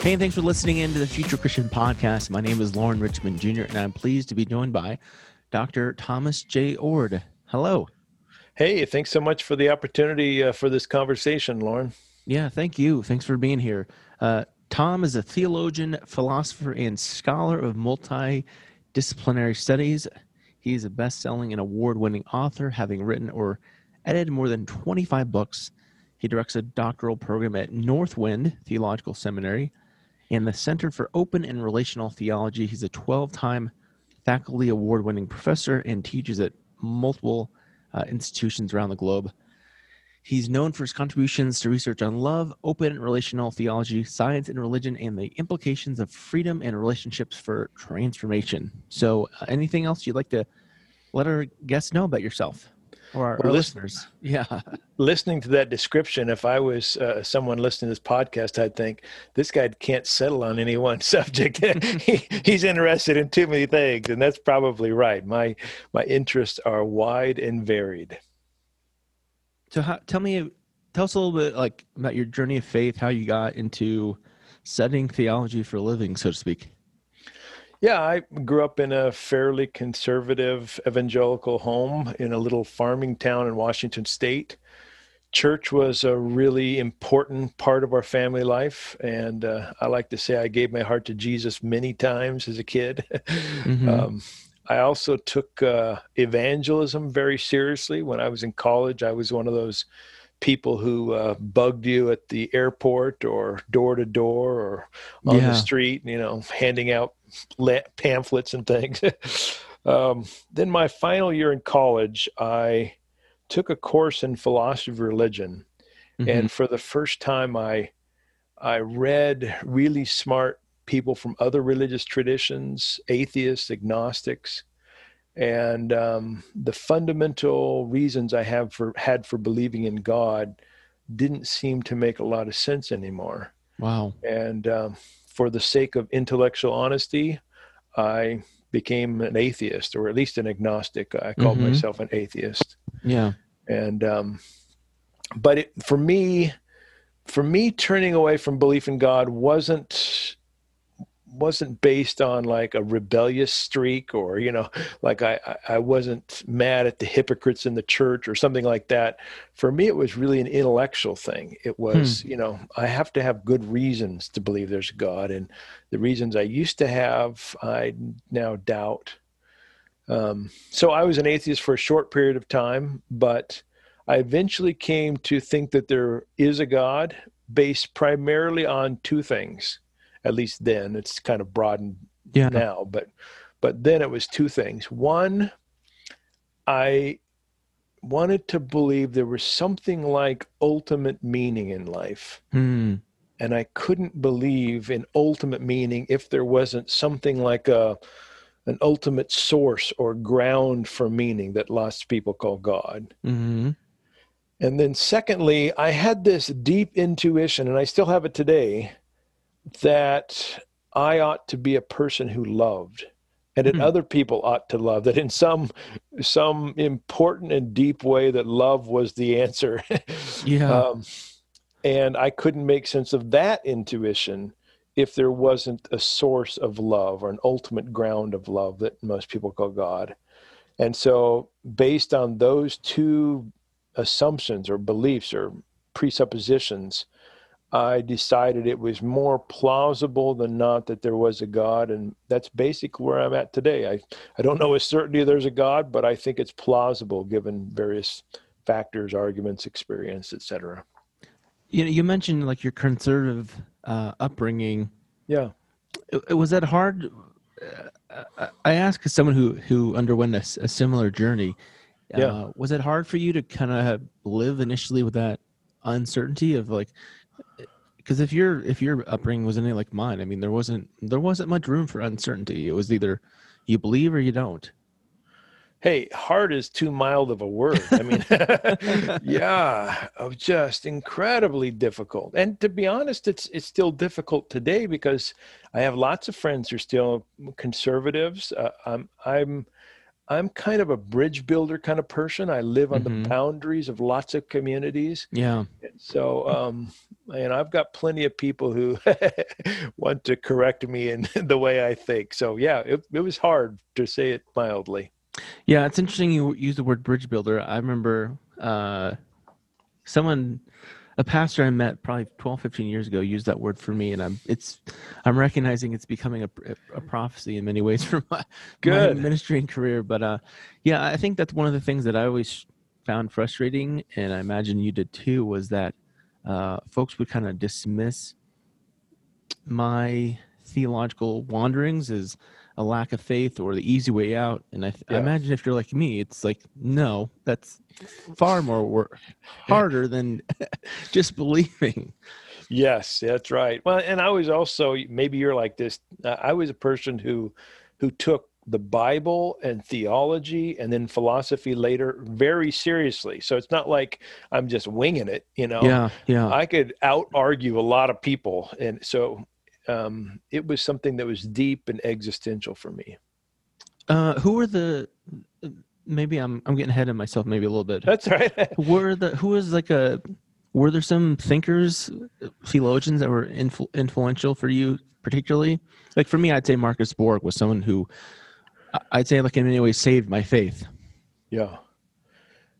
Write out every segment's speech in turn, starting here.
Hey, thanks for listening in to the Future Christian Podcast. My name is Lauren Richmond Jr., and I'm pleased to be joined by Dr. Thomas J. Oord. Hello. Hey, thanks so much for the opportunity uh, for this conversation, Lauren. Yeah, thank you. Thanks for being here. Uh, Tom is a theologian, philosopher, and scholar of multidisciplinary studies. He is a best selling and award winning author, having written or edited more than 25 books. He directs a doctoral program at Northwind Theological Seminary and the Center for Open and Relational Theology. He's a 12 time faculty award winning professor and teaches at multiple uh, institutions around the globe. He's known for his contributions to research on love, open and relational theology, science and religion, and the implications of freedom and relationships for transformation. So, uh, anything else you'd like to let our guests know about yourself? Or our, well, our listeners. Yeah. Listening to that description, if I was uh, someone listening to this podcast, I'd think this guy can't settle on any one subject. he, he's interested in too many things, and that's probably right. My my interests are wide and varied. So, how, tell me, tell us a little bit like about your journey of faith, how you got into studying theology for a living, so to speak. Yeah, I grew up in a fairly conservative evangelical home in a little farming town in Washington state. Church was a really important part of our family life. And uh, I like to say I gave my heart to Jesus many times as a kid. Mm-hmm. Um, I also took uh, evangelism very seriously. When I was in college, I was one of those people who uh, bugged you at the airport or door to door or on yeah. the street, you know, handing out pamphlets and things. um, then my final year in college, I took a course in philosophy of religion, mm-hmm. and for the first time, I I read really smart people from other religious traditions, atheists, agnostics, and um, the fundamental reasons I have for had for believing in God didn't seem to make a lot of sense anymore. Wow! And um, for the sake of intellectual honesty, I became an atheist, or at least an agnostic. I called mm-hmm. myself an atheist. Yeah. And, um, but it, for me, for me, turning away from belief in God wasn't wasn't based on like a rebellious streak or you know like I, I wasn't mad at the hypocrites in the church or something like that. For me it was really an intellectual thing. It was hmm. you know i have to have good reasons to believe there's a god and the reasons i used to have i now doubt. Um, so i was an atheist for a short period of time but i eventually came to think that there is a god based primarily on two things at least then it's kind of broadened yeah. now but but then it was two things one i wanted to believe there was something like ultimate meaning in life mm. and i couldn't believe in ultimate meaning if there wasn't something like a an ultimate source or ground for meaning that lots of people call god mm-hmm. and then secondly i had this deep intuition and i still have it today that I ought to be a person who loved and that hmm. other people ought to love that in some some important and deep way that love was the answer. Yeah. Um, and i couldn't make sense of that intuition if there wasn't a source of love or an ultimate ground of love that most people call god. And so based on those two assumptions or beliefs or presuppositions I decided it was more plausible than not that there was a God, and that's basically where I'm at today. I, I don't know with certainty there's a God, but I think it's plausible given various factors, arguments, experience, etc. You know, you mentioned like your conservative uh, upbringing. Yeah, it, was that hard? Uh, I ask as someone who who underwent a, a similar journey. Yeah, uh, was it hard for you to kind of live initially with that uncertainty of like because if your if your upbringing was anything like mine, I mean, there wasn't there wasn't much room for uncertainty. It was either you believe or you don't. Hey, hard is too mild of a word. I mean, yeah, of just incredibly difficult. And to be honest, it's it's still difficult today because I have lots of friends who are still conservatives. Uh, I'm I'm I'm kind of a bridge builder kind of person. I live on Mhm. the boundaries of lots of communities. Yeah. So, um, and I've got plenty of people who want to correct me in the way I think. So, yeah, it, it was hard to say it mildly. Yeah, it's interesting you use the word bridge builder. I remember uh, someone, a pastor I met probably 12, 15 years ago, used that word for me, and I'm it's I'm recognizing it's becoming a, a prophecy in many ways for my, my ministry and career. But uh, yeah, I think that's one of the things that I always found frustrating, and I imagine you did too, was that uh, folks would kind of dismiss my theological wanderings as a lack of faith or the easy way out. And I, th- I imagine if you're like me, it's like, no, that's far more work, harder than just believing. Yes, that's right. Well, and I was also maybe you're like this. uh, I was a person who who took the Bible and theology and then philosophy later very seriously. So it's not like I'm just winging it, you know. Yeah, yeah. I could out argue a lot of people, and so um, it was something that was deep and existential for me. Uh, who were the? Maybe I'm I'm getting ahead of myself, maybe a little bit. That's right. were the who was like a were there some thinkers theologians that were influ- influential for you particularly like for me i'd say marcus borg was someone who i'd say like in many ways saved my faith yeah.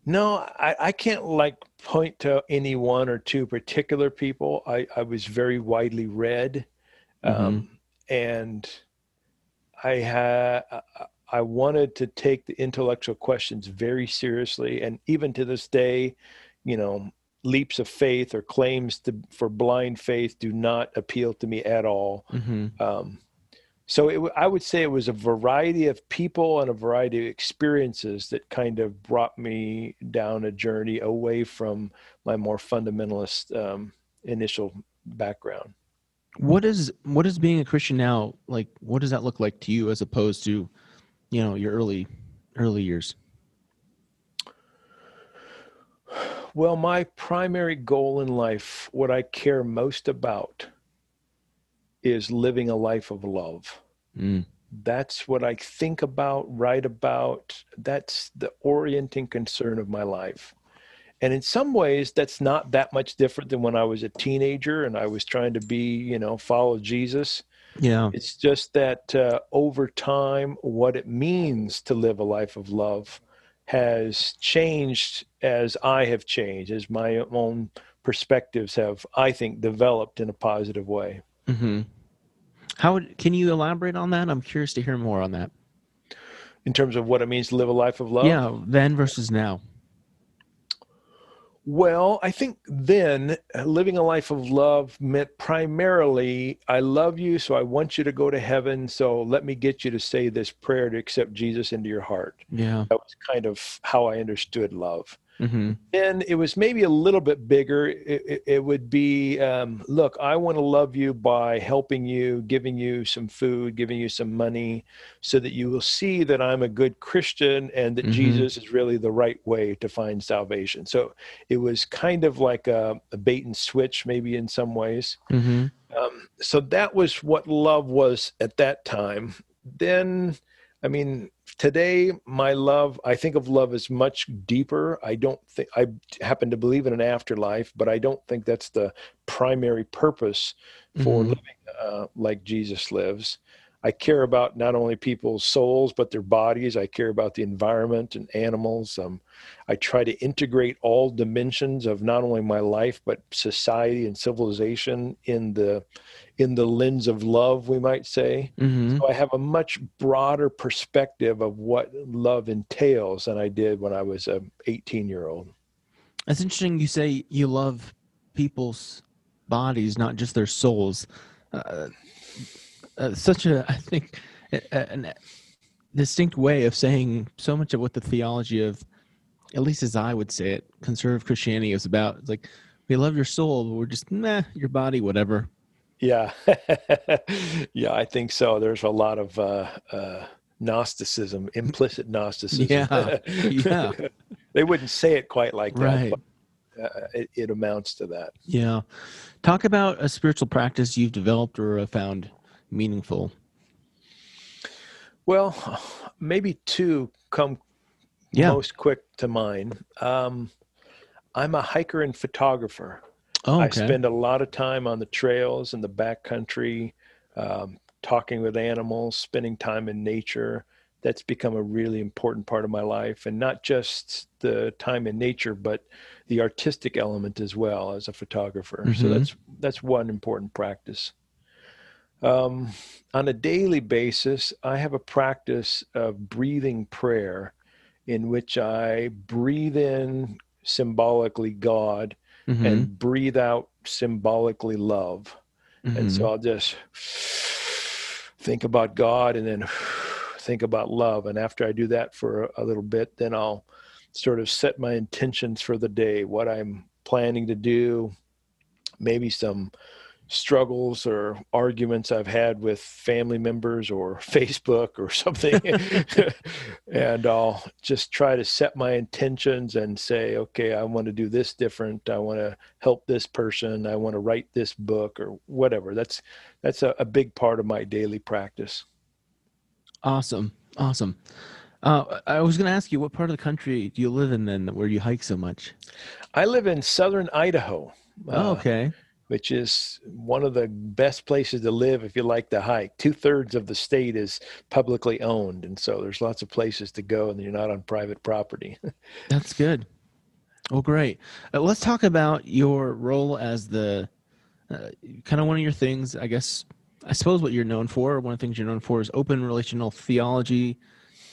No, I, I can't like point to any one or two particular people. I, I was very widely read, um, and I had I wanted to take the intellectual questions very seriously, and even to this day, you know, leaps of faith or claims to, for blind faith do not appeal to me at all. hmm Um, so it, I would say it was a variety of people and a variety of experiences that kind of brought me down a journey away from my more fundamentalist um, initial background. What is what is being a christian now like what does that look like to you as opposed to you know your early early years Well, my primary goal in life, what I care most about, is living a life of love. mm. That's what I think about, write about. That's the orienting concern of my life. And in some ways, that's not that much different than when I was a teenager and I was trying to be, you know, follow Jesus. yeah It's just that uh, over time, what it means to live a life of love has changed as I have changed, as my own perspectives have, I think, developed in a positive way. hmm how would, can you elaborate on that i'm curious to hear more on that In terms of what it means to live a life of love. yeah then versus now Well, I think then uh, living a life of love meant primarily, I love you, so I want you to go to heaven. So let me get you to say this prayer to accept Jesus into your heart. yeah That was kind of how I understood love. Hmm Then it was maybe a little bit bigger. It, it, it would be, um, look, I want to love you by helping you, giving you some food, giving you some money, so that you will see that I'm a good Christian and that Mhm. Jesus is really the right way to find salvation. So it was kind of like a, a bait and switch, maybe in some ways. hmm Um, so that was what love was at that time. Then, I mean, today, my love, I think of love as much deeper. I don't think, I happen to believe in an afterlife, but I don't think that's the primary purpose for Mhm. living uh, like Jesus lives. I care about not only people's souls, but their bodies. I care about the environment and animals. Um, I try to integrate all dimensions of not only my life, but society and civilization in the in the lens of love, we might say. hmm So I have a much broader perspective of what love entails than I did when I was a 18 year old. It's interesting you say you love people's bodies, not just their souls. Uh, uh, such a, I think, an distinct way of saying so much of what the theology of, at least as I would say it, conservative Christianity is about. It's like we love your soul, but we're just meh, your body, whatever. Yeah, yeah, I think so. There's a lot of uh, uh, Gnosticism, implicit Gnosticism. Yeah, yeah. they wouldn't say it quite like that, Right. but uh, it, it amounts to that. Yeah. Talk about a spiritual practice you've developed or found meaningful. Well, maybe two come Yeah. most quick to mind. Um, I'm a hiker and photographer. Oh, I spend a lot of time on the trails in the backcountry, um, talking with animals, spending time in nature. That's become a really important part of my life, and not just the time in nature, but the artistic element as well as a photographer. So Mhm. that's that's one important practice. Um, on a daily basis, I have a practice of breathing prayer, in which I breathe in symbolically God Mhm, and breathe out symbolically love. And mhm. so I'll just think about God and then think about love. And after I do that for a little bit, then I'll sort of set my intentions for the day, what I'm planning to do, maybe some struggles or arguments I've had with family members or Facebook or something. and I'll just try to set my intentions and say, okay, I want to do this different. I want to help this person. I want to write this book or whatever. That's that's a, a big part of my daily practice. Awesome. Awesome. Uh, I was going to ask you, what part of the country do you live in then where you hike so much? I live in southern Idaho. oh, uh, okay. Which is one of the best places to live if you like to hike. Two thirds of the state is publicly owned, and so there's lots of places to go, and you're not on private property. That's good. Well, great. Uh, let's talk about your role as the uh, kind of one of your things, I guess. I suppose what you're known for, one of the things you're known for is open relational theology.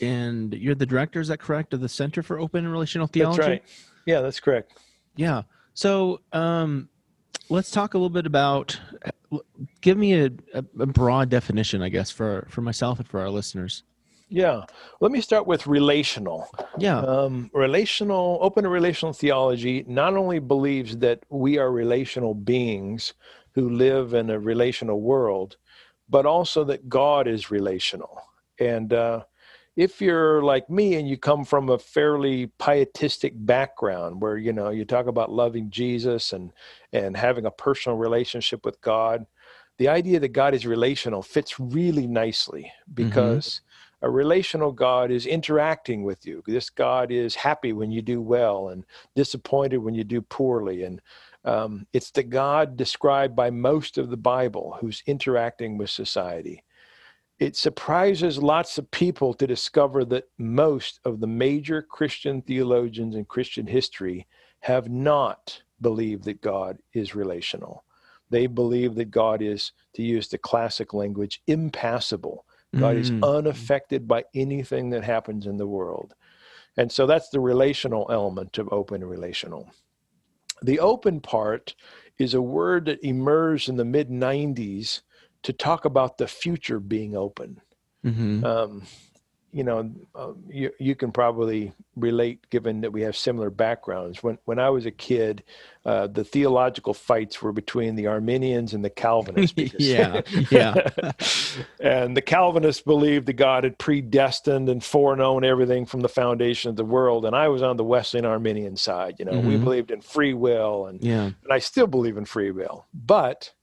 And you're the director, is that correct, of the Center for Open Relational Theology? That's right. Yeah, that's correct. Yeah. So um, let's talk a little bit about. Give me a, a, broad definition, I guess, for for myself and for our listeners. Yeah. Let me start with relational. Yeah. Um, relational, open relational theology not only believes that we are relational beings who live in a relational world, but also that God is relational. And uh, if you're like me and you come from a fairly pietistic background where you know you talk about loving Jesus and and having a personal relationship with God, the idea that God is relational fits really nicely because a relational God is interacting with you. This God is happy when you do well and disappointed when you do poorly. And um, it's the God described by most of the Bible who's interacting with society. It surprises lots of people to discover that most of the major Christian theologians in Christian history have not believed that God is relational. They believe that God is, to use the classic language, impassible. God is Mm. unaffected by anything that happens in the world. And so that's the relational element of open relational. The open part is a word that emerged in the mid 90s to talk about the future being open. Mhm. Um, you know, uh, you, you can probably relate given that we have similar backgrounds. When, when I was a kid, uh, the theological fights were between the Arminians and the Calvinists. because- Yeah, yeah. and the Calvinists believed that God had predestined and foreknown everything from the foundation of the world. And I was on the Wesleyan Arminian side. You know, we Mhm. believed in free will, and, Yeah. and I still believe in free will. But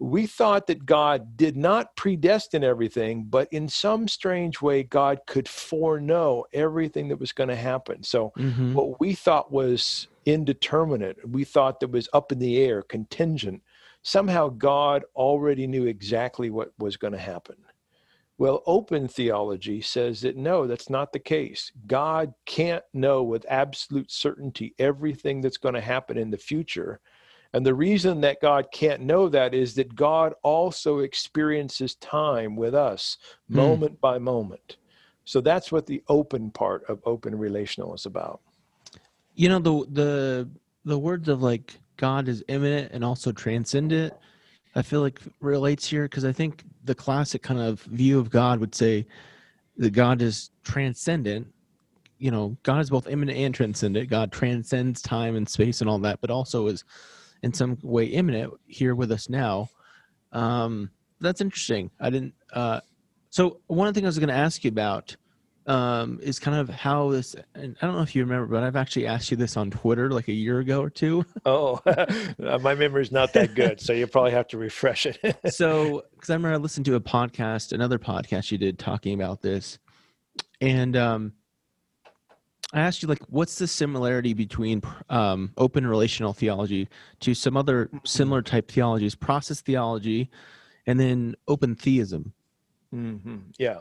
we thought that God did not predestine everything, but in some strange way, God could foreknow everything that was going to happen. So Mhm. what we thought was indeterminate, we thought that was up in the air, contingent, somehow God already knew exactly what was going to happen. Well, open theology says that no, that's not the case. God can't know with absolute certainty everything that's going to happen in the future. And the reason that God can't know that is that God also experiences time with us Hmm. moment by moment. So that's what the open part of open relational is about. you know the the the words of like god is immanent and also transcendent i feel like relates here because i think the classic kind of view of god would say that god is transcendent you know god is both immanent and transcendent god transcends time and space and all that but also is in some way immanent here with us now. Um, that's interesting. I didn't. Uh, so one thing I was going to ask you about um, is kind of how this. And I don't know if you remember, but I've actually asked you this on Twitter like a year ago or two. Oh, my memory's not that good, so you probably have to refresh it. so, because I remember I listened to a podcast, another podcast you did talking about this, and um, I asked you like, what's the similarity between um, open relational theology to some other Mm-hmm. similar type theologies, process theology, and then open theism? hmm Yeah.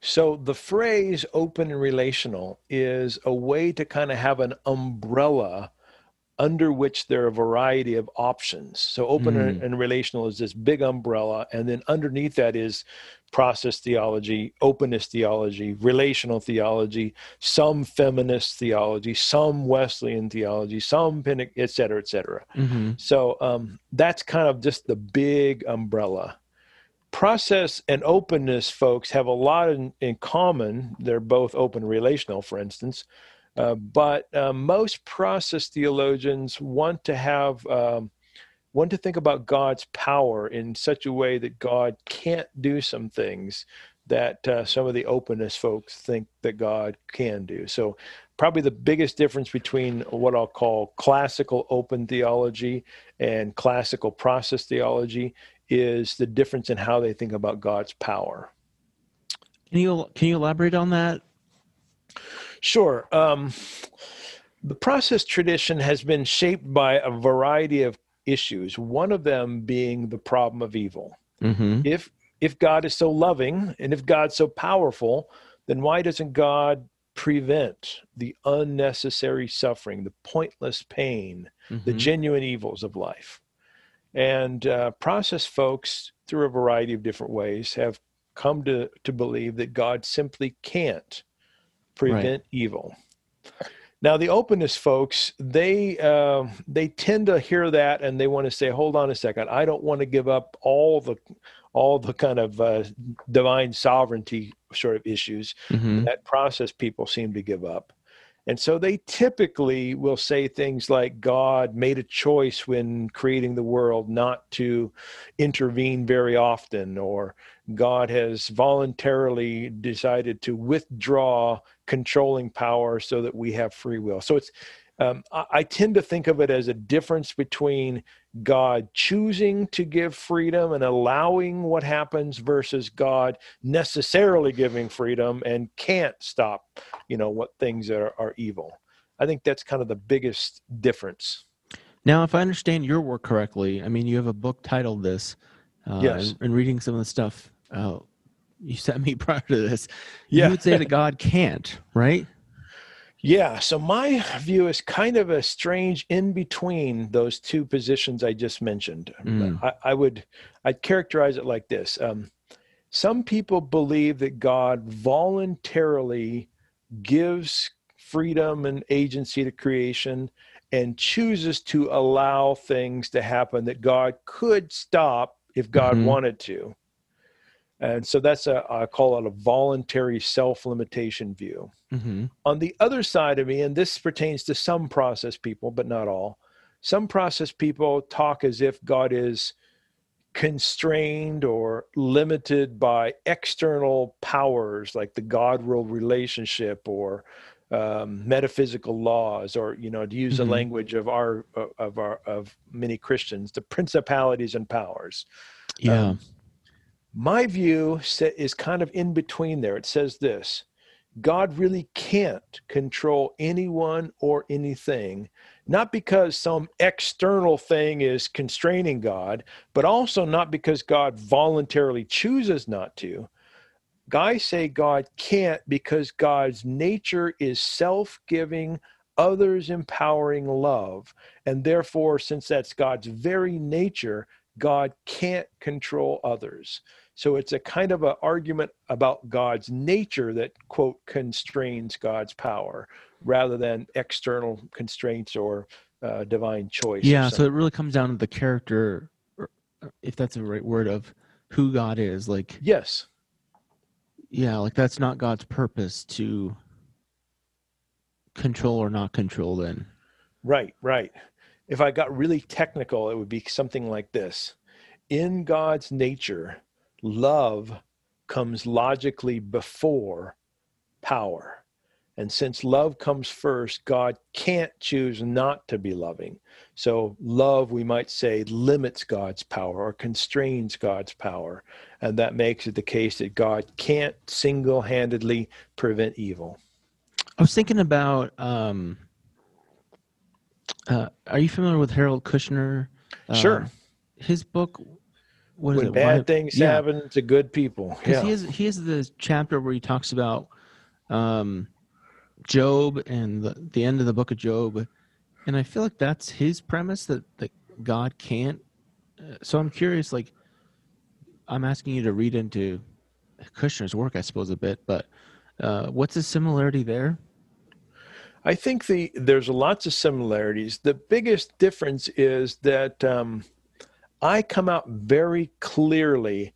So the phrase open and relational is a way to kind of have an umbrella under which there are a variety of options. So open Mm. and relational is this big umbrella, and then underneath that is process theology, openness theology, relational theology, some feminist theology, some Wesleyan theology, some Pente- et cetera, et cetera. Mm-hmm. So um, that's kind of just the big umbrella. Process and openness, folks, have a lot in, in common. They're both open relational, for instance. Uh, but uh, most process theologians want to have um, want to think about God's power in such a way that God can't do some things that uh, some of the openness folks think that God can do. So, probably the biggest difference between what I'll call classical open theology and classical process theology is the difference in how they think about God's power. Can you can you elaborate on that? Sure. Um, the process tradition has been shaped by a variety of issues. One of them being the problem of evil. Mm-hmm. If if God is so loving and if God's so powerful, then why doesn't God prevent the unnecessary suffering, the pointless pain, the Mm-hmm. genuine evils of life? And uh, process folks, through a variety of different ways, have come to, to believe that God simply can't prevent evil. Now, the openness folks, they uh, they tend to hear that and they want to say, "Hold on a second, I don't want to give up all the all the kind of uh, divine sovereignty sort of issues Mm-hmm. that process people seem to give up." And so they typically will say things like God made a choice when creating the world not to intervene very often, or God has voluntarily decided to withdraw controlling power so that we have free will. So it's, um, I, I tend to think of it as a difference between God choosing to give freedom and allowing what happens versus God necessarily giving freedom and can't stop, you know, what things are, are evil. I think that's kind of the biggest difference. Now, if I understand your work correctly, I mean, you have a book titled this. Uh, Yes. And, and reading some of the stuff uh, you sent me prior to this, Yeah. you would say that God can't, right? Yeah. So my view is kind of a strange in between those two positions I just mentioned. Mm. I, I would I'd characterize it like this. Um, some people believe that God voluntarily gives freedom and agency to creation and chooses to allow things to happen that God could stop if God Mhm. wanted to. And so that's a I call it a voluntary self-limitation view Mm-hmm. on the other side of me, and this pertains to some process people, but not all, some process people talk as if God is constrained or limited by external powers like the God world relationship or um, metaphysical laws, or you know, to use the Mhm. language of our of our of many Christians, the principalities and powers. Yeah. Um, my view is kind of in between there. It says this God really can't control anyone or anything, not because some external thing is constraining God, but also not because God voluntarily chooses not to. Guys say God can't because God's nature is self giving, others empowering love. And therefore, since that's God's very nature, God can't control others. So it's a kind of an argument about God's nature that, quote, constrains God's power rather than external constraints or uh, divine choice. yeah. So it really comes down to the character, or if that's the right word, of who God is. Like, yes. yeah, like that's not God's purpose to control or not control then. Right, right. if I got really technical, it would be something like this In God's nature, love comes logically before power. And since love comes first, God can't choose not to be loving. So, love, we might say, limits God's power or constrains God's power. And that makes it the case that God can't single handedly prevent evil. I was thinking about um, uh, are you familiar with Harold Kushner? Uh, sure. His book, what when bad Why, things yeah. happen to good people. Yeah. He has, he has the chapter where he talks about um, Job and the, the end of the book of Job. And I feel like that's his premise that, that God can't. Uh, so I'm curious, like, I'm asking you to read into Kushner's work, I suppose, a bit, but uh, what's the similarity there? I think the there's lots of similarities. The biggest difference is that um, I come out very clearly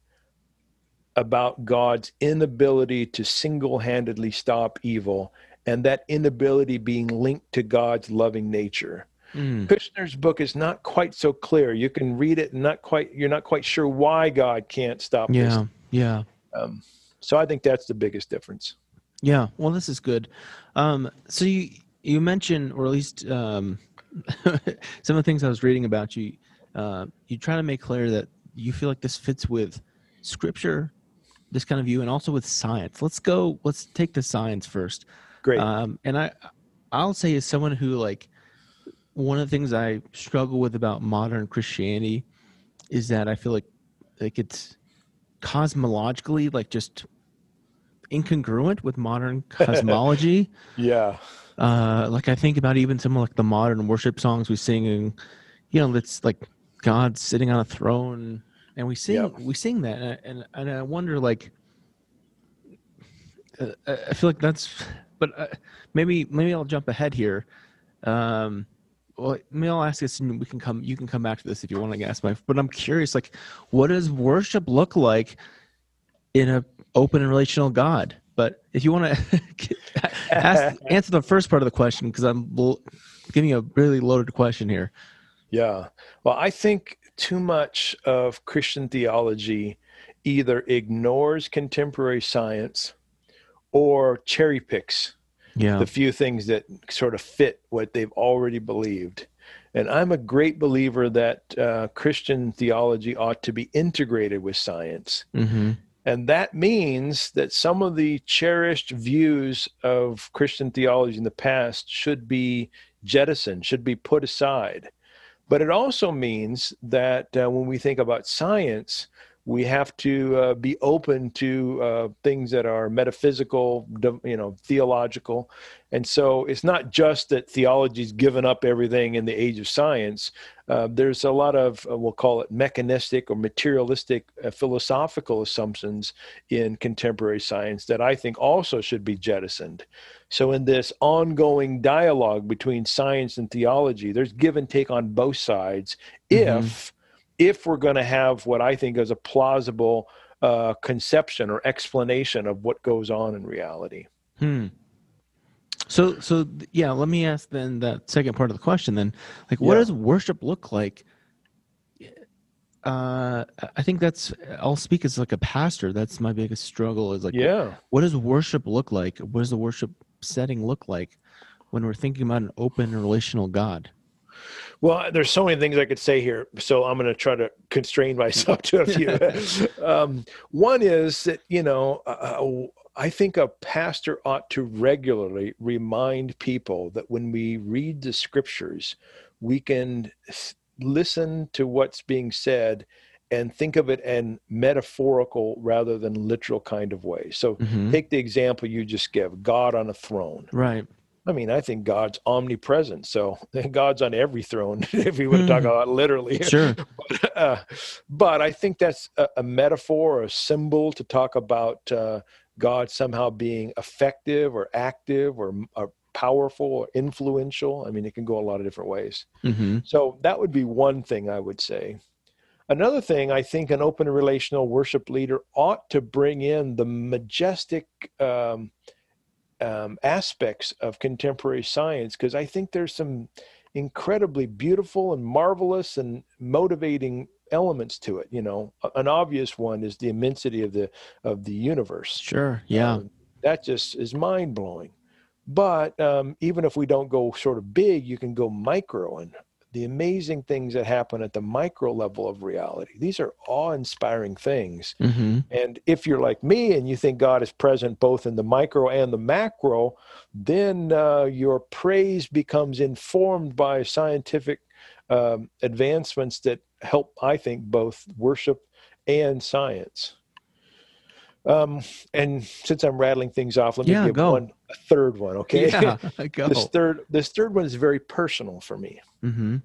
about God's inability to single-handedly stop evil and that inability being linked to God's loving nature. Mm. Kushner's book is not quite so clear. You can read it and not quite you're not quite sure why God can't stop yeah, this. Yeah. Um, so I think that's the biggest difference. Yeah, well, this is good. Um, so you you mentioned, or at least um, some of the things I was reading about you, uh, you try to make clear that you feel like this fits with Scripture, this kind of view, and also with science. Let's go. Let's take the science first. Great. Um, and I, I'll say as someone who like, one of the things I struggle with about modern Christianity is that I feel like like it's cosmologically like just incongruent with modern cosmology. yeah. Uh, like I think about even some of like the modern worship songs we sing, and you know, it's like God sitting on a throne, and we sing yep. we sing that, and, and and I wonder like, uh, I feel like that's, but uh, maybe maybe I'll jump ahead here. Um, well, maybe I'll ask this, and we can come. You can come back to this if you want to ask my. But I'm curious, like, what does worship look like in a open and relational God. But if you want to ask, answer the first part of the question, because I'm giving you a really loaded question here. Yeah. Well, I think too much of Christian theology either ignores contemporary science or cherry picks yeah. the few things that sort of fit what they've already believed. And I'm a great believer that uh, Christian theology ought to be integrated with science. Mm-hmm. And that means that some of the cherished views of Christian theology in the past should be jettisoned, should be put aside. But it also means that uh, when we think about science, we have to uh, be open to uh, things that are metaphysical, you know, theological. And so it's not just that theology's given up everything in the age of science. Uh, there's a lot of, uh, we'll call it mechanistic or materialistic uh, philosophical assumptions in contemporary science that I think also should be jettisoned. So, in this ongoing dialogue between science and theology, there's give and take on both sides mm-hmm. if if we're going to have what I think is a plausible uh, conception or explanation of what goes on in reality. Hmm. So, so yeah, let me ask then that second part of the question. Then, like, what yeah. does worship look like? Uh, I think that's. I'll speak as like a pastor. That's my biggest struggle. Is like, yeah, what, what does worship look like? What does the worship setting look like when we're thinking about an open relational God? Well, there's so many things I could say here, so I'm going to try to constrain myself to a few. um, one is that you know, uh, uh, I think a pastor ought to regularly remind people that when we read the scriptures, we can listen to what's being said and think of it in metaphorical rather than literal kind of way. So mm-hmm. take the example you just gave, God on a throne. Right. I mean, I think God's omnipresent. So God's on every throne, if you would talk hmm. about literally. Sure. but, uh, but, I think that's a, a, metaphor, a symbol to talk about uh, God somehow being effective or active or, or, powerful or influential. I mean, it can go a lot of different ways. Mm-hmm. So that would be one thing I would say. Another thing, I think an open relational worship leader ought to bring in the majestic. Um, um, aspects of contemporary science because I think there's some incredibly beautiful and marvelous and motivating elements to it. You know, an obvious one is the immensity of the of the universe. Sure. Yeah. Um, that just is mind blowing. But um, even if we don't go sort of big, you can go micro and the amazing things that happen at the micro level of reality. These are awe inspiring things. Mm-hmm. And if you're like me and you think God is present both in the micro and the macro, then uh, your praise becomes informed by scientific um, advancements that help, I think, both worship and science. Um, and since I'm rattling things off, let me Yeah, give go. one a third one. Okay. Yeah. Go. this third this third one is very personal for me. Mm-hmm.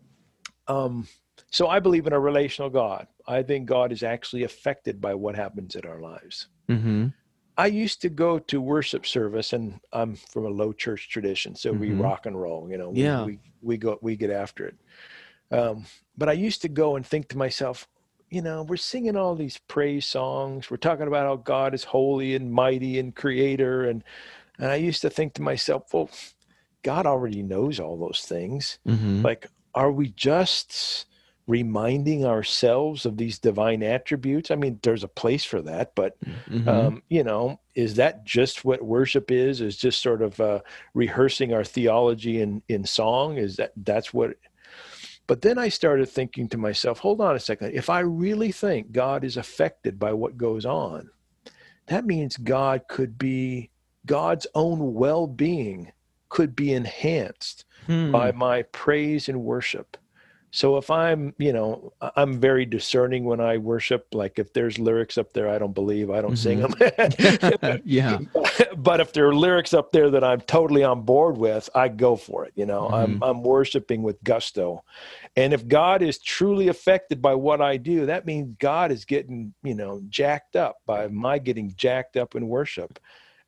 Um, so I believe in a relational God. I think God is actually affected by what happens in our lives. Mm-hmm. I used to go to worship service, and I'm from a low church tradition, so we Mhm. rock and roll. You know, we, Yeah. we we go we get after it. Um, but I used to go and think to myself, you know, we're singing all these praise songs. We're talking about how God is holy and mighty and creator, and and I used to think to myself, well, God already knows all those things Mm-hmm. like are we just reminding ourselves of these divine attributes i mean there's a place for that but Mhm. um, you know is that just what worship is is just sort of uh, rehearsing our theology in in song is that that's what but then i started thinking to myself hold on a second if i really think god is affected by what goes on that means god could be god's own well-being could be enhanced Hmm. by my praise and worship. So if I'm, you know, I'm very discerning when I worship. Like if there's lyrics up there I don't believe, I don't sing mm-hmm. them. yeah. but if there are lyrics up there that I'm totally on board with, I go for it. You know, I'm mm-hmm. I'm worshiping with gusto. And if God is truly affected by what I do, that means God is getting, you know, jacked up by my getting jacked up in worship.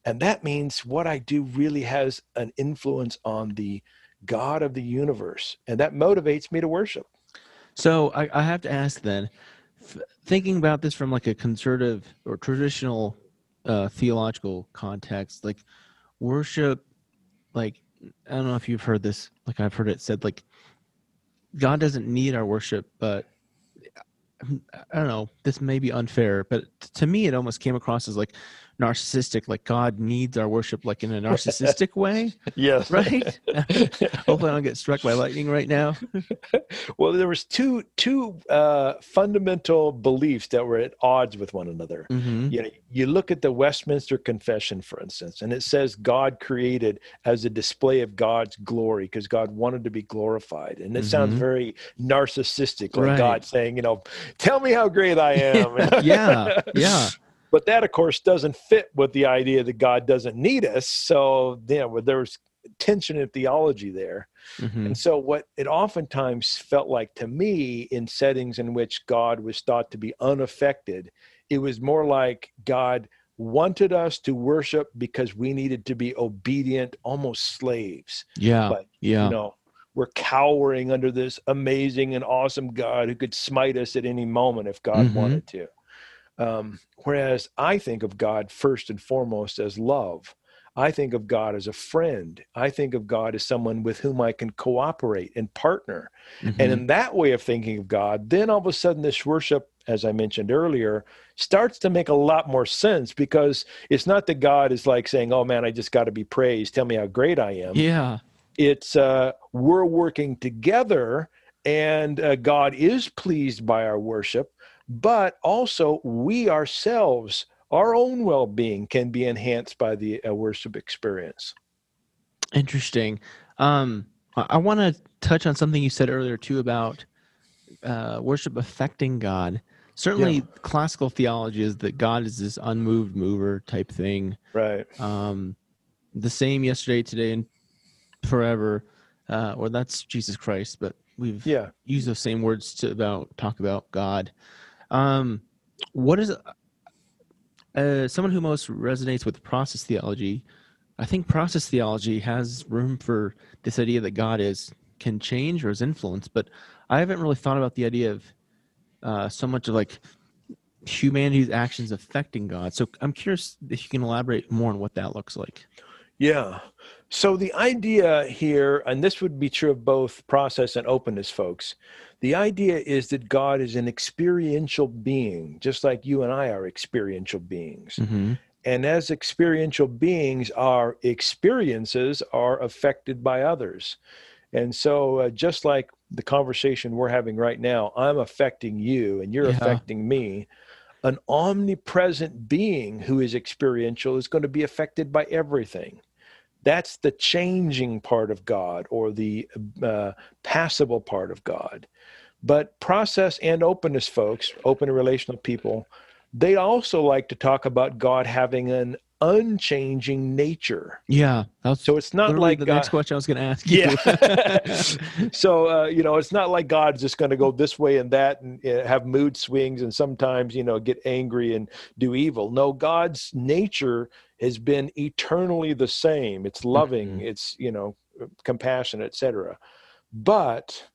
And that means what I do really has an influence on the God of the universe. And that motivates me to worship. So I, I have to ask then, f- thinking about this from like a conservative or traditional uh, theological context, like worship, like I don't know if you've heard this, like I've heard it said, like God doesn't need our worship, but I don't know. This may be unfair, but to me, it almost came across as like narcissistic. Like God needs our worship, like in a narcissistic way, Yes. right? Hopefully, I don't get struck by lightning right now. well, there was two two uh, fundamental beliefs that were at odds with one another. hmm You know, you look at the Westminster Confession, for instance, and it says God created as a display of God's glory because God wanted to be glorified, and it sounds Mhm. very narcissistic, like Right. God saying, you know, tell me how great I am. yeah, yeah. But that, of course, doesn't fit with the idea that God doesn't need us. So, you know, there was tension in theology there. Mhm. And so, what it oftentimes felt like to me in settings in which God was thought to be unaffected, it was more like God wanted us to worship because we needed to be obedient, almost slaves. Yeah, But, yeah. You know, we're cowering under this amazing and awesome God who could smite us at any moment if God Mhm. wanted to. Um, whereas I think of God first and foremost as love. I think of God as a friend. I think of God as someone with whom I can cooperate and partner. Mhm. And in that way of thinking of God, then all of a sudden this worship, as I mentioned earlier, starts to make a lot more sense because it's not that God is like saying, Oh man, I just got to be praised. Tell me how great I am. yeah, It's uh, we're working together and uh, God is pleased by our worship, but also we ourselves, our own well being can be enhanced by the uh, worship experience. interesting. Um, I, want to touch on something you said earlier too about uh, worship affecting God. Certainly, Yeah. classical theology is that God is this unmoved mover type thing. Right. Um, the same yesterday, today, and forever. Uh, or that's Jesus Christ, but we've Yeah. use those same words to about talk about God. Um, what is uh, someone who most resonates with process theology? I think process theology has room for this idea that God is can change or is influenced, but I haven't really thought about the idea of uh, so much of like humanity's actions affecting God. So I'm curious if you can elaborate more on what that looks like. Yeah. So the idea here, and this would be true of both process and openness, folks. The idea is that God is an experiential being, just like you and I are experiential beings. Mm-hmm. And as experiential beings, our experiences are affected by others. And so, uh, just like the conversation we're having right now, I'm affecting you and you're Yeah. affecting me. An omnipresent being who is experiential is going to be affected by everything. That's the changing part of God or the uh, passible part of God. But process and openness, folks, open relational people, they also like to talk about God having an unchanging nature. Yeah. That's So it's not like the next question I was going to ask you. Yeah. so uh, you know, it's not like God's just going to go this way and that and uh, have mood swings and sometimes you know get angry and do evil. No, God's nature has been eternally the same. It's loving. Mhm. It's you know compassionate, etc. But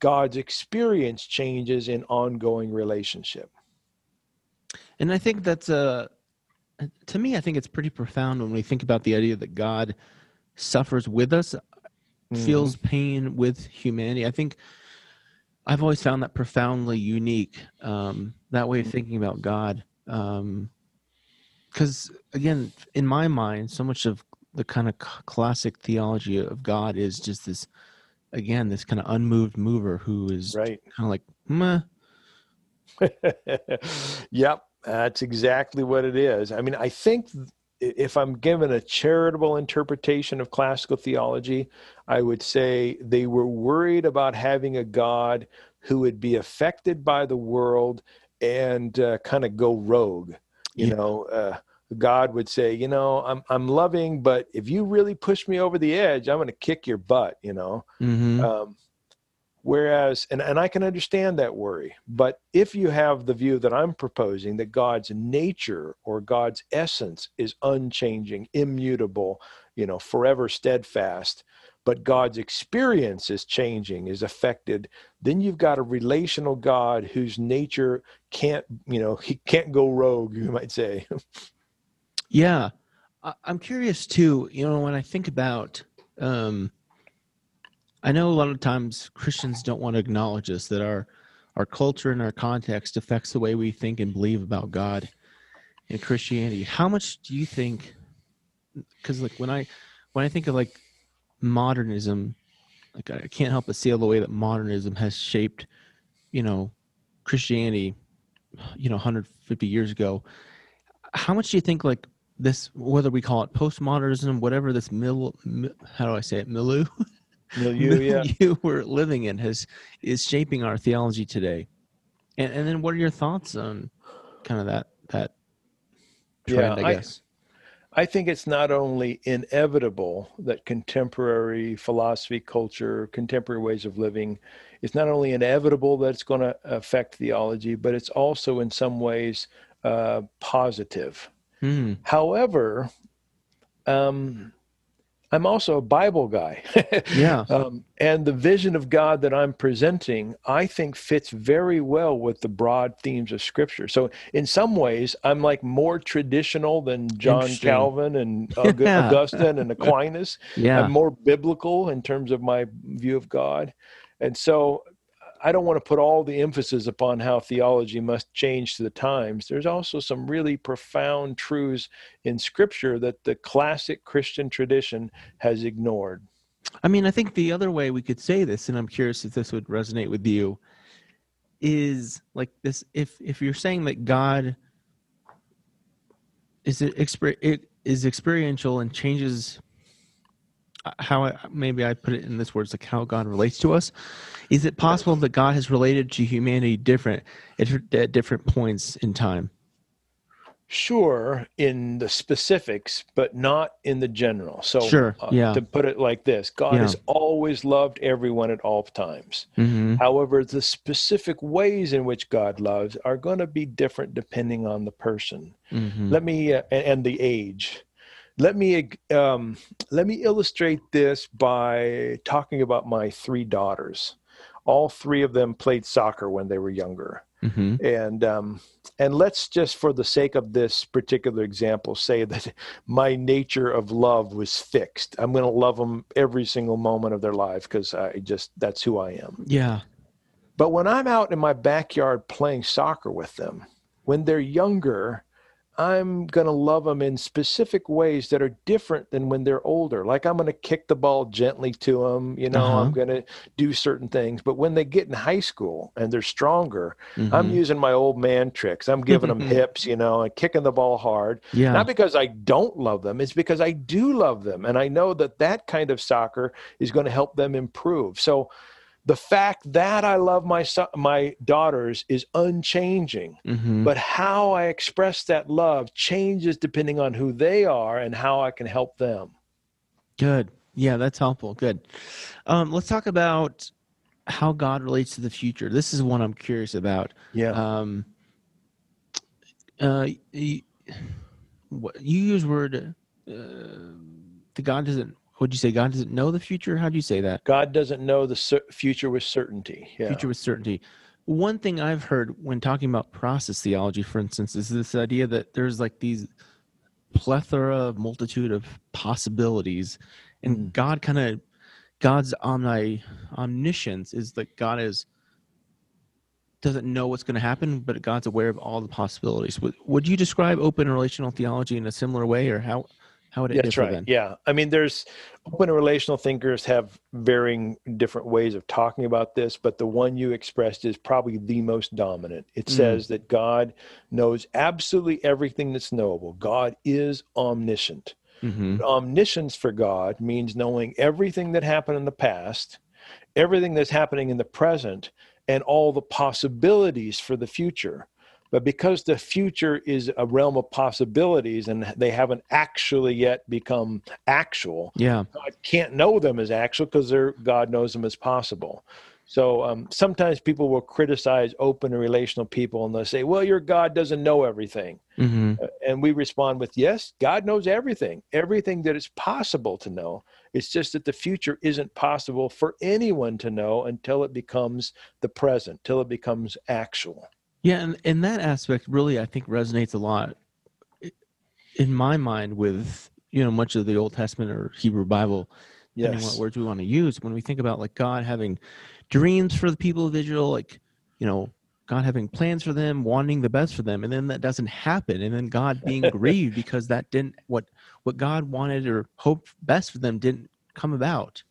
God's experience changes in ongoing relationship. And I think that's a, to me, I think it's pretty profound when we think about the idea that God suffers with us, Mm-hmm. feels pain with humanity. I think I've always found that profoundly unique, um, that way of thinking about God. Because, again, in my mind, so much of the kind of classic theology of God is just this, again, this kind of unmoved mover who is right. kind of like, meh. yep, that's exactly what it is. I mean, I think if I'm given a charitable interpretation of classical theology, I would say they were worried about having a God who would be affected by the world and uh, kind of go rogue. You Yeah. know, uh, God would say, you know, I'm I'm loving, but if you really push me over the edge, I'm going to kick your butt. You know. hmm Um, whereas, and, and I can understand that worry, but if you have the view that I'm proposing that God's nature or God's essence is unchanging, immutable, you know, forever steadfast, but God's experience is changing, is affected, then you've got a relational God whose nature can't, you know, he can't go rogue, you might say. Yeah, I'm curious too. You know, when I think about, um, I know a lot of times Christians don't want to acknowledge this that our our culture and our context affects the way we think and believe about God and Christianity. How much do you think? Because like when I when I think of like modernism, like I can't help but see the way that modernism has shaped, you know, Christianity, you know, 150 years ago. How much do you think like this, whether we call it postmodernism, whatever this mil, mi- how do I say it, milieu, Milieu, yeah. milieu we're living in has is shaping our theology today. And and then what are your thoughts on kind of that that trend? Yeah, I I- guess. I think it's not only inevitable that contemporary philosophy, culture, contemporary ways of living, it's not only inevitable that it's going to affect theology, but it's also in some ways uh, positive. Hmm. However, um, I'm also a Bible guy. Yeah. Um, and the vision of God that I'm presenting, I think fits very well with the broad themes of Scripture. So, in some ways, I'm like more traditional than John Calvin and Aug- Yeah. Augustine and Aquinas. Yeah. I'm more biblical in terms of my view of God. And so, I don't want to put all the emphasis upon how theology must change to the times. There's also some really profound truths in Scripture that the classic Christian tradition has ignored. I mean, I think the other way we could say this, and I'm curious if this would resonate with you, is like this: if if you're saying that God is it is experiential and changes how I, maybe I put it in this words, like how God relates to us. Is it possible that God has related to humanity different at, at different points in time? Sure, in the specifics, but not in the general. So, Sure, uh, yeah. to put it like this God Yeah. has always loved everyone at all times. Mm-hmm. However, the specific ways in which God loves are going to be different depending on the person. Mm-hmm. Let me uh, and, and the age. Let me um, let me illustrate this by talking about my three daughters. All three of them played soccer when they were younger. hmm and um, and let's just for the sake of this particular example say that my nature of love was fixed i'm going to love them every single moment of their life because i just that's who i am Yeah. but when i'm out in my backyard playing soccer with them when they're younger i'm going to love them in specific ways that are different than when they're older like i'm going to kick the ball gently to them you know Uh-huh. i'm going to do certain things but when they get in high school and they're stronger I'm Mhm. using my old man tricks. I'm giving them hips, you know, and kicking the ball hard. yeah. Not because I don't love them, it's because I do love them. And I know that that kind of soccer is going to help them improve. So the fact that I love my son, my daughters is unchanging, Mhm. but how I express that love changes depending on who they are and how I can help them. Good. Yeah, that's helpful. Good. Um, let's talk about how God relates to the future. This is one I'm curious about. Yeah. Um, uh, you, you use word. Uh, the God doesn't. What'd you say? God doesn't know the future. How do you say that? God doesn't know the cer- future with certainty. Yeah. Future with certainty. One thing I've heard when talking about process theology, for instance, is this idea that there's like these plethora, multitude of possibilities, and Mm. God kind of God's omni omniscience is that God is doesn't know what's going to happen, but God's aware of all the possibilities. Would, would you describe open relational theology in a similar way, or how how would it That's differ right. then? Yeah. I mean, there's open and relational thinkers have varying different ways of talking about this, but the one you expressed is probably the most dominant. It Mm. says that God knows absolutely everything that's knowable. God is omniscient. hmm Omniscience for God means knowing everything that happened in the past, everything that's happening in the present, and all the possibilities for the future. But because the future is a realm of possibilities and they haven't actually yet become actual, Yeah. God can't know them as actual because God knows them as possible. So um, sometimes people will criticize open and relational people and they'll say, well, your God doesn't know everything. hmm And we respond with, yes, God knows everything, everything that is possible to know. It's just that the future isn't possible for anyone to know until it becomes the present, till it becomes actual. Yeah, and, and that aspect really, I think, resonates a lot in my mind with you know much of the Old Testament or Hebrew Bible, depending on Yes. what words we want to use. When we think about like God having dreams for the people of Israel, like you know God having plans for them, wanting the best for them, and then that doesn't happen, and then God being grieved because that didn't what what God wanted or hoped best for them didn't come about.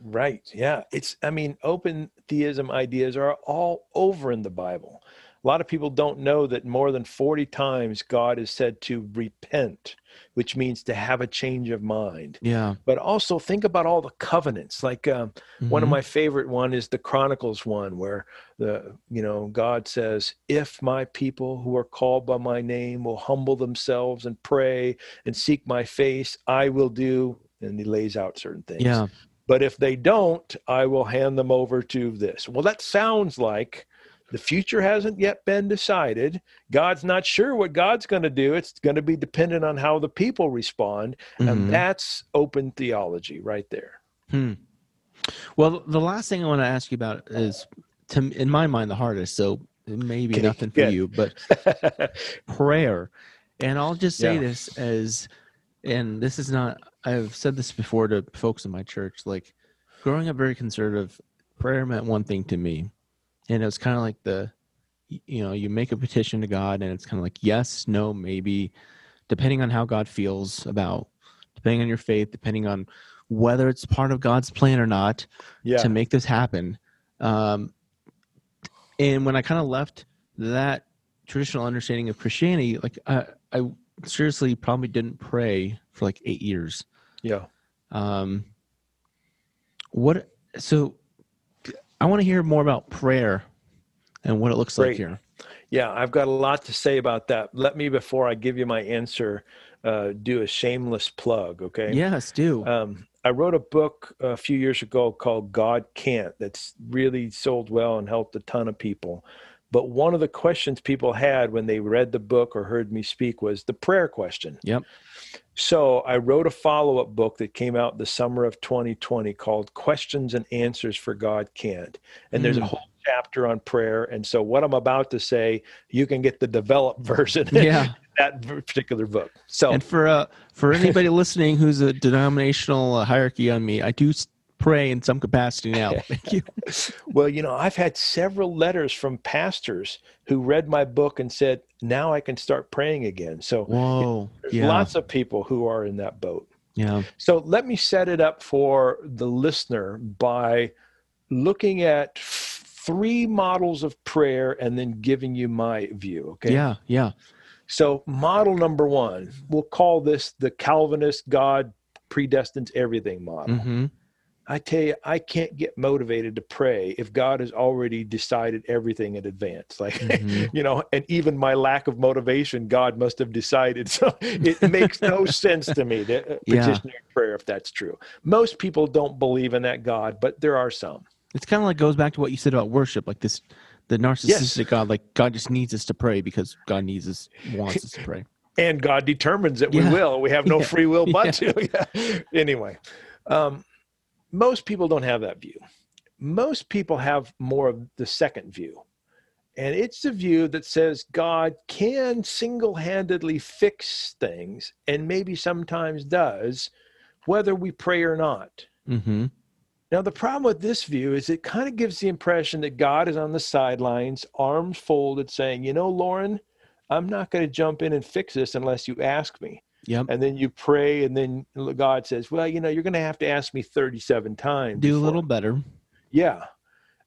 Right. Yeah. It's, I mean, open theism ideas are all over in the Bible. A lot of people don't know that more than 40 times God is said to repent, which means to have a change of mind. Yeah, But also think about all the covenants. Like um, one of Mhm. my favorite one is the Chronicles one, where the you know God says, "If my people who are called by my name will humble themselves and pray and seek my face, I will do." And he lays out certain things. yeah, But if they don't, I will hand them over to this. Well, that sounds like the future hasn't yet been decided. God's not sure what God's going to do. It's going to be dependent on how the people respond. Mhm. And that's open theology right there. Hmm. Well, the last thing I want to ask you about is, to in my mind, the hardest. So maybe Okay, nothing for good. you, but prayer. And I'll just say Yeah. this as, and this is not. I've said this before to folks in my church. Like, growing up very conservative, prayer meant one thing to me, and it was kind of like the, you know, you make a petition to God, and it's kind of like yes, no, maybe, depending on how God feels about, depending on your faith, depending on whether it's part of God's plan or not yeah. to make this happen. Um, and when I kind of left that traditional understanding of Christianity, like I, I seriously probably didn't pray for like eight years. Yeah. Um, what? So I want to hear more about prayer and what it looks like here. Yeah. I've got a lot to say about that. Let me, before I give you my answer, uh, do a shameless plug. Okay. Yes, do. Um, I wrote a book a few years ago called God Can't that's really sold well and helped a ton of people. But one of the questions people had when they read the book or heard me speak was the prayer question. Yep. So I wrote a follow up book that came out the summer of 2020 called Questions and Answers for God Can't. And there's a Mm. whole chapter on prayer. And so, what I'm about to say, you can get the developed version. Yeah. that particular book. So, And for uh, for anybody listening who's a denominational uh, hierarchy on me, I do pray in some capacity now. Thank you. well, you know, I've had several letters from pastors who read my book and said, now I can start praying again. So, Whoa. there's Yeah. lots of people who are in that boat. Yeah. So let me set it up for the listener by looking at three models of prayer and then giving you my view. Okay. Yeah. Yeah. So, model number one, we'll call this the Calvinist God predestines everything model. hmm I tell you, I can't get motivated to pray if God has already decided everything in advance. Like, Mhm. you know, and even my lack of motivation, God must have decided. So it makes no sense to me to uh, Yeah. petition prayer if that's true. Most people don't believe in that God, but there are some. It's kind of like goes back to what you said about worship, like this, the narcissistic God, like God just needs us to pray because God needs us, wants us to pray. and God determines that Yeah. we will. We have no Yeah. free will but to. Yeah. Anyway, um, most people don't have that view. Most people have more of the second view. And it's the view that says God can single handedly fix things and maybe sometimes does, whether we pray or not. hmm Now, the problem with this view is it kind of gives the impression that God is on the sidelines, arms folded, saying, You know, Lauren, I'm not going to jump in and fix this unless you ask me. Yep. And then you pray, and then God says, Well, you know, you're going to have to ask me 37 times. Do a little better. Yeah.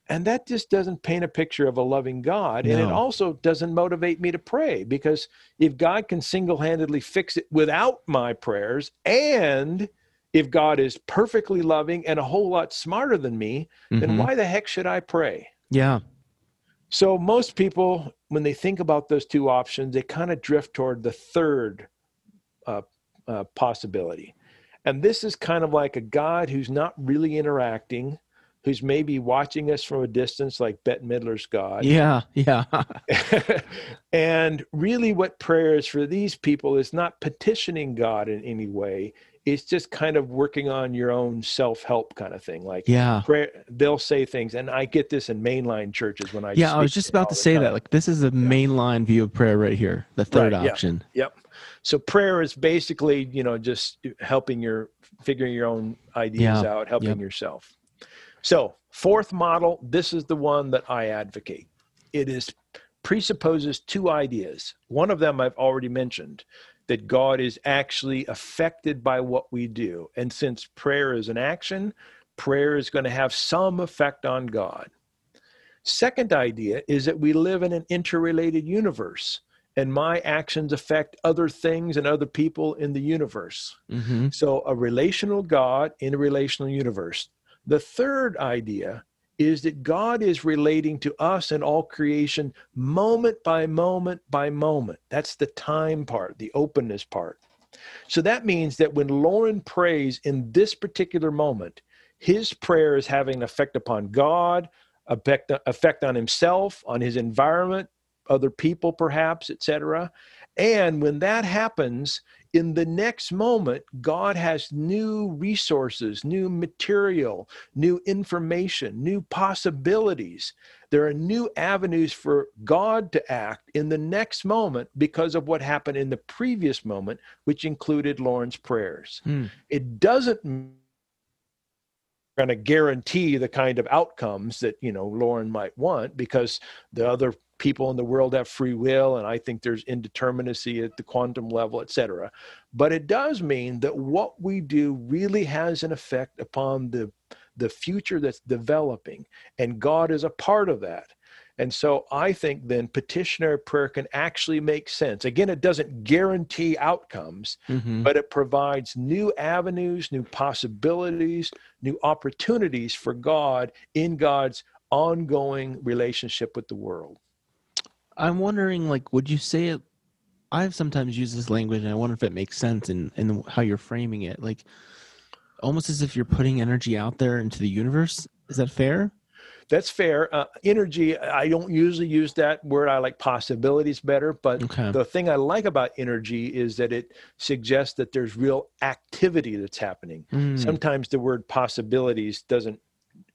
And that just doesn't paint a picture of a loving God. And it also doesn't motivate me to pray because if God can single handedly fix it without my prayers, and if God is perfectly loving and a whole lot smarter than me, then Mhm. why the heck should I pray? Yeah. So, most people, when they think about those two options, they kind of drift toward the third uh, uh, possibility. And this is kind of like a God who's not really interacting, who's maybe watching us from a distance, like Bette Midler's God. Yeah. Yeah. and really, what prayer is for these people is not petitioning God in any way. It's just kind of working on your own self help kind of thing. Like, yeah. prayer, they'll say things, and I get this in mainline churches when I Yeah. I was just about to say that. Like, this is a mainline view of prayer right here. The third Right, yeah. option. Yep. So prayer is basically, you know, just helping your figuring your own ideas Yeah, out, helping yep. yourself. So, fourth model, this is the one that I advocate. It is presupposes two ideas. One of them I've already mentioned that God is actually affected by what we do. And since prayer is an action, prayer is going to have some effect on God. Second idea is that we live in an interrelated universe and my actions affect other things and other people in the universe. hmm So, a relational God in a relational universe. The third idea is that God is relating to us and all creation moment by moment by moment. That's the time part, the openness part. So that means that when Lauren prays in this particular moment, his prayer is having an effect upon God, effect, effect on himself, on his environment, other people perhaps, etc. And when that happens, in the next moment, God has new resources, new material, new information, new possibilities. There are new avenues for God to act in the next moment because of what happened in the previous moment, which included Lauren's prayers. Hmm. It doesn't going to guarantee the kind of outcomes that you know Lauren might want because the other people in the world have free will and i think there's indeterminacy at the quantum level et cetera. But it does mean that what we do really has an effect upon the the future that's developing and god is a part of that. And so i think then petitionary prayer can actually make sense. Again it doesn't guarantee outcomes hmm but it provides new avenues, new possibilities, new opportunities for God in God's ongoing relationship with the world. I'm wondering, like, would you say it? I've sometimes used this language, and I wonder if it makes sense in in how you're framing it. Like, almost as if you're putting energy out there into the universe. Is that fair? That's fair. Uh, energy, I don't usually use that word. I like possibilities better. But Okay. the thing I like about energy is that it suggests that there's real activity that's happening. Mm, Sometimes the word possibilities doesn't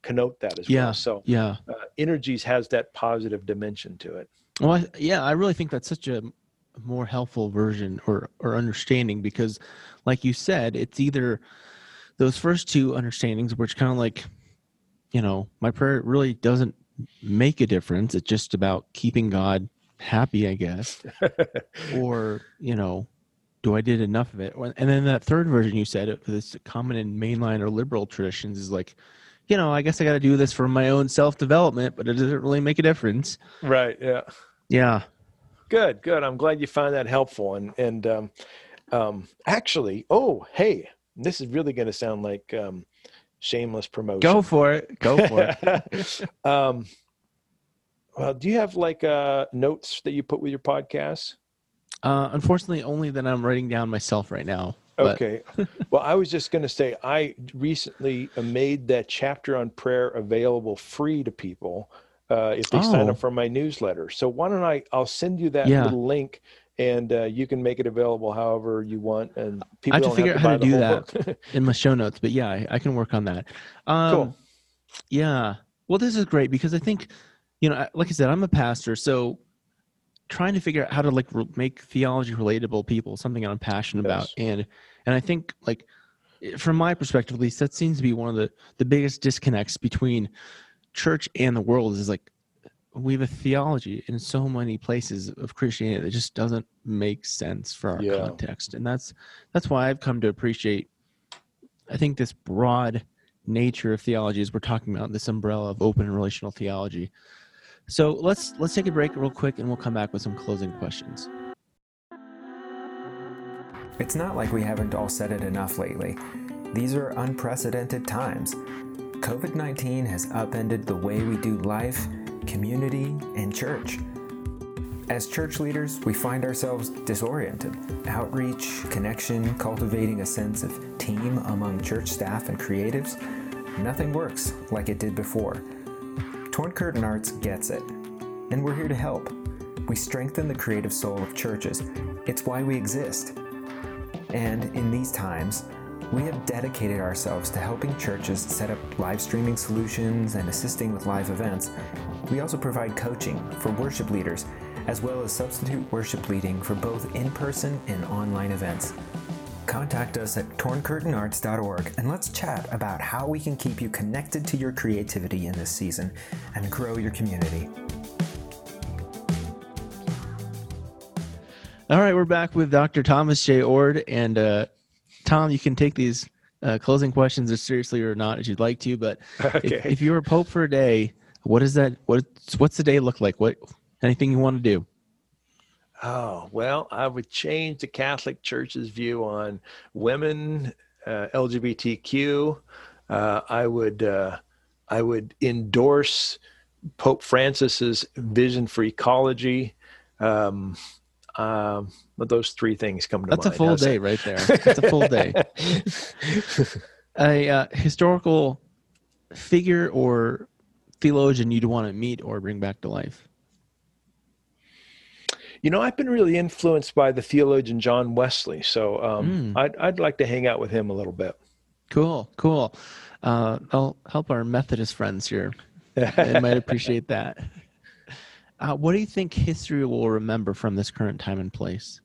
connote that as Yeah. well. So Yeah. uh, energies has that positive dimension to it. Well, I, yeah, I really think that's such a more helpful version or or understanding because, like you said, it's either those first two understandings, which kind of like, you know, my prayer really doesn't make a difference. It's just about keeping God happy, I guess, or you know, do I did enough of it? And then that third version you said, it this common in mainline or liberal traditions, is like, you know, I guess I got to do this for my own self development, but it doesn't really make a difference. right. Yeah. Yeah. Good. Good. I'm glad you find that helpful. And and um, um, actually, oh hey, this is really going to sound like um, shameless promotion. Go for it. Go for it. um, well, do you have like uh, notes that you put with your podcast? Uh, unfortunately, only that I'm writing down myself right now. Okay. well, I was just going to say I recently made that chapter on prayer available free to people uh, if they sign Oh. up for my newsletter. So why don't I? I'll send you that Yeah. little link. And uh, you can make it available however you want, and people have to figure have out to how to do that in my show notes, but yeah, I, I can work on that. Um, Cool. Yeah. Well, this is great because I think, you know, like I said, I'm a pastor, so trying to figure out how to like re- make theology relatable people, something I'm passionate about, and and I think like eh, from my perspective at least, that seems to be one of the the biggest disconnects between church and the world is like we have a theology in so many places of Christianity that just doesn't make sense for our Yeah. context, and that's that's why I've come to appreciate. I think this broad nature of theology as we're talking about this umbrella of open and relational theology. So let's let's take a break real quick and we'll come back with some closing questions. It's not like we haven't all said it enough lately. These are unprecedented times. COVID 19 has upended the way we do life, community, and church. As church leaders, we find ourselves disoriented. Outreach, connection, cultivating a sense of team among church staff and creatives, nothing works like it did before. Torn Curtain Arts gets it, and we're here to help. We strengthen the creative soul of churches. It's why we exist. And in these times, we have dedicated ourselves to helping churches set up live streaming solutions and assisting with live events. We also provide coaching for worship leaders, as well as substitute worship leading for both in person and online events. Contact us at torncurtainarts.org and let's chat about how we can keep you connected to your creativity in this season and grow your community. All right, we're back with Dr. Thomas J. Oord. And uh, Tom, you can take these uh, closing questions as seriously or not as you'd like to. But Okay. if, if you were Pope for a day, what is that? What's, what's the day look like? What Anything you want to do? Oh, well, I would change the Catholic Church's view on women, uh, LGBTQ. Uh, I would uh, I would endorse Pope Francis's vision for ecology. Um, um, but those three things come to That's a full How's that? day right there. That's a full day. a uh, historical figure or theologian you'd want to meet or bring back to life? You know, I've been really influenced by the theologian John Wesley, so um, Mm. I'd I'd like to hang out with him a little bit. Cool, cool. Uh, I'll help our Methodist friends here. They might appreciate that. Uh, what do you think history will remember from this current time and place?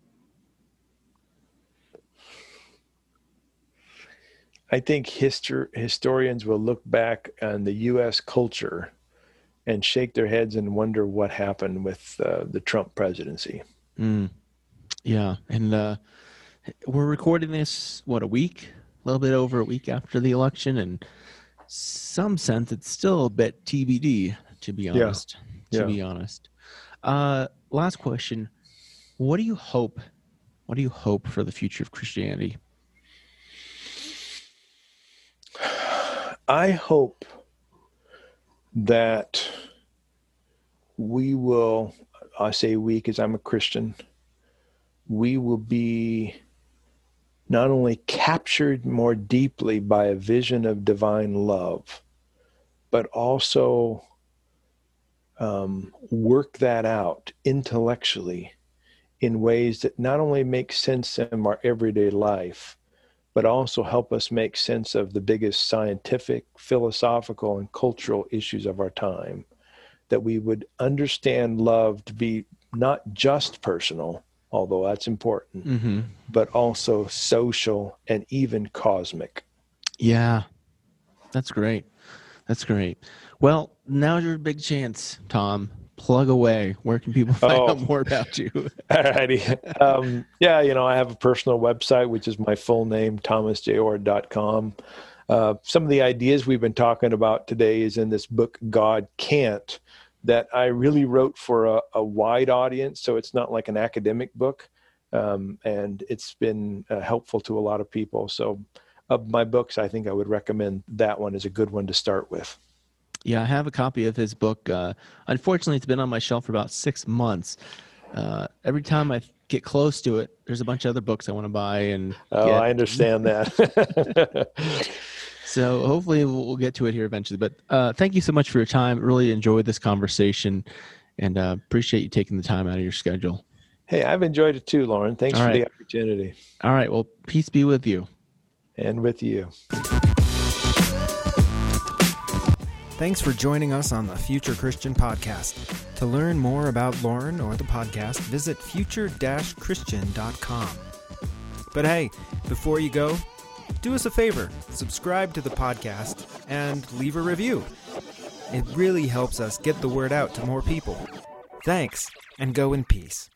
I think histor- historians will look back on the U.S. culture and shake their heads and wonder what happened with uh, the Trump presidency. Mm. Yeah, and uh, we're recording this what a week, a little bit over a week after the election, and some sense it's still a bit TBD. To be honest, to Yeah. be honest. Uh, last question: What do you hope? What do you hope for the future of Christianity? I hope that we will, I say we because I'm a Christian, we will be not only captured more deeply by a vision of divine love, but also um, work that out intellectually in ways that not only make sense in our everyday life, but also help us make sense of the biggest scientific, philosophical, and cultural issues of our time. That we would understand love to be not just personal, although that's important, Mm-hmm. but also social and even cosmic. Yeah, that's great. That's great. Well, now's your big chance, Tom. Plug away. Where can people find Oh. out more about you? Alrighty. Um, yeah, you know, I have a personal website, which is my full name, thomasjoord.com. Uh, some of the ideas we've been talking about today is in this book, God Can't, that I really wrote for a, a wide audience. So it's not like an academic book. Um, and it's been uh, helpful to a lot of people. So, of my books, I think I would recommend that one as a good one to start with. Yeah, I have a copy of his book. Uh, unfortunately, it's been on my shelf for about six months. Uh, every time I get close to it, there's a bunch of other books I want to buy, and Oh, get. I understand that. so hopefully we'll, get to it here eventually. But uh, thank you so much for your time. Really enjoyed this conversation, and uh, appreciate you taking the time out of your schedule. hey, I've enjoyed it too, Lauren. Thanks All for the opportunity. All right. Well, peace be with you. And with you. Thanks for joining us on the Future Christian Podcast. To learn more about Lauren or the podcast, visit future-christian.com. But hey, before you go, do us a favor subscribe to the podcast and leave a review. It really helps us get the word out to more people. Thanks, and go in peace.